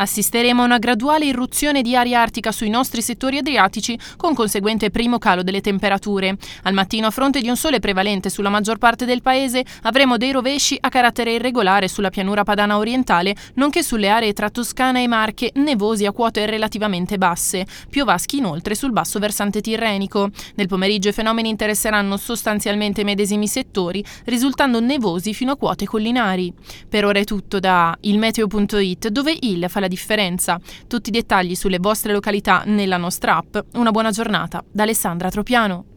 Assisteremo a una graduale irruzione di aria artica sui nostri settori adriatici con conseguente primo calo delle temperature. Al mattino a fronte di un sole prevalente sulla maggior parte del paese avremo dei rovesci a carattere irregolare sulla pianura padana orientale, nonché sulle aree tra Toscana e Marche, nevosi a quote relativamente basse, piovaschi inoltre sul basso versante tirrenico. Nel pomeriggio i fenomeni interesseranno sostanzialmente i medesimi settori, risultando nevosi fino a quote collinari. Per ora è tutto da ilmeteo.it, dove il fa la differenza. Tutti i dettagli sulle vostre località nella nostra app. Una buona giornata da Alessandra Tropiano.